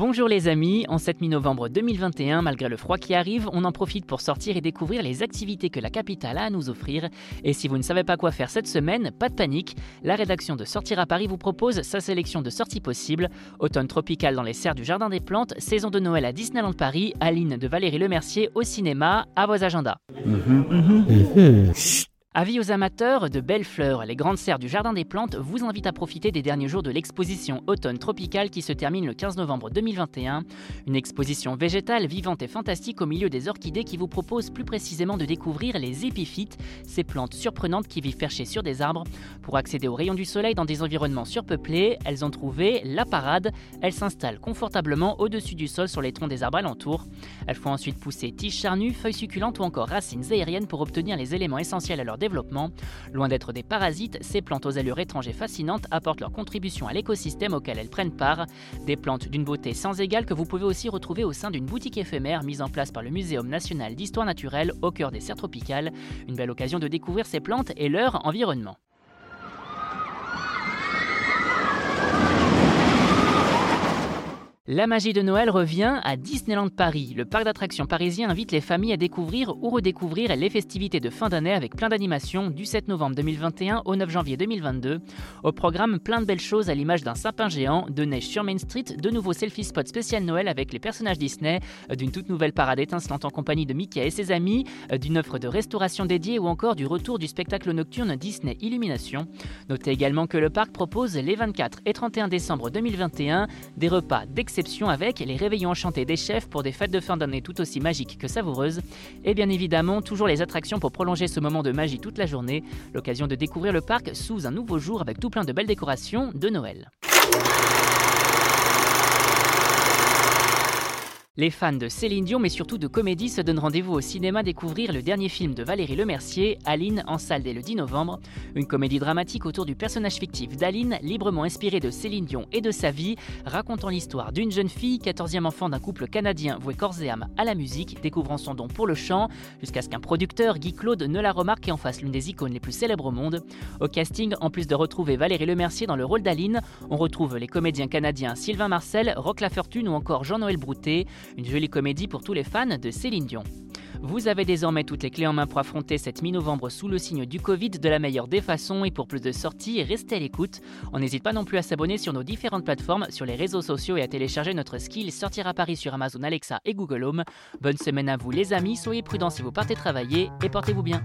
Bonjour les amis, en cette mi-novembre 2021, malgré le froid qui arrive, on en profite pour sortir et découvrir les activités que la capitale a à nous offrir. Et si vous ne savez pas quoi faire cette semaine, pas de panique, la rédaction de Sortir à Paris vous propose sa sélection de sorties possibles. Automne tropical dans les serres du Jardin des Plantes, saison de Noël à Disneyland Paris, Aline de Valérie Lemercier au cinéma, à vos agendas. Avis aux amateurs de belles fleurs, les grandes serres du Jardin des Plantes vous invitent à profiter des derniers jours de l'exposition Automne Tropical qui se termine le 15 novembre 2021. Une exposition végétale, vivante et fantastique au milieu des orchidées qui vous propose plus précisément de découvrir les épiphytes, ces plantes surprenantes qui vivent perchées sur des arbres. Pour accéder aux rayons du soleil dans des environnements surpeuplés, elles ont trouvé la parade. Elles s'installent confortablement au-dessus du sol sur les troncs des arbres alentours. Elles font ensuite pousser tiges charnues, feuilles succulentes ou encore racines aériennes pour obtenir les éléments essentiels à leur développement. Loin d'être des parasites, ces plantes aux allures étranges et fascinantes apportent leur contribution à l'écosystème auquel elles prennent part. Des plantes d'une beauté sans égale que vous pouvez aussi retrouver au sein d'une boutique éphémère mise en place par le Muséum national d'histoire naturelle au cœur des serres tropicales. Une belle occasion de découvrir ces plantes et leur environnement. La magie de Noël revient à Disneyland Paris. Le parc d'attractions parisien invite les familles à découvrir ou redécouvrir les festivités de fin d'année avec plein d'animations du 7 novembre 2021 au 9 janvier 2022. Au programme, plein de belles choses à l'image d'un sapin géant, de neige sur Main Street, de nouveaux selfie spots spécial Noël avec les personnages Disney, d'une toute nouvelle parade étincelante en compagnie de Mickey et ses amis, d'une offre de restauration dédiée ou encore du retour du spectacle nocturne Disney Illumination. Notez également que le parc propose les 24 et 31 décembre 2021 des repas avec les réveillons enchantés des chefs pour des fêtes de fin d'année tout aussi magiques que savoureuses. Et bien évidemment, toujours les attractions pour prolonger ce moment de magie toute la journée. L'occasion de découvrir le parc sous un nouveau jour avec tout plein de belles décorations de Noël. Les fans de Céline Dion, mais surtout de comédie, se donnent rendez-vous au cinéma découvrir le dernier film de Valérie Lemercier, Aline, en salle dès le 10 novembre. Une comédie dramatique autour du personnage fictif d'Aline, librement inspiré de Céline Dion et de sa vie, racontant l'histoire d'une jeune fille, 14e enfant d'un couple canadien voué corps et âme à la musique, découvrant son don pour le chant, jusqu'à ce qu'un producteur, Guy Claude, ne la remarque et en fasse l'une des icônes les plus célèbres au monde. Au casting, en plus de retrouver Valérie Lemercier dans le rôle d'Aline, on retrouve les comédiens canadiens Sylvain Marcel, Rock Lafortune ou encore Jean-Noël Broutet. Une jolie comédie pour tous les fans de Céline Dion. Vous avez désormais toutes les clés en main pour affronter cette mi-novembre sous le signe du Covid de la meilleure des façons et pour plus de sorties, restez à l'écoute. On n'hésite pas non plus à s'abonner sur nos différentes plateformes, sur les réseaux sociaux et à télécharger notre skill Sortir à Paris sur Amazon Alexa et Google Home. Bonne semaine à vous les amis, soyez prudents si vous partez travailler et portez-vous bien.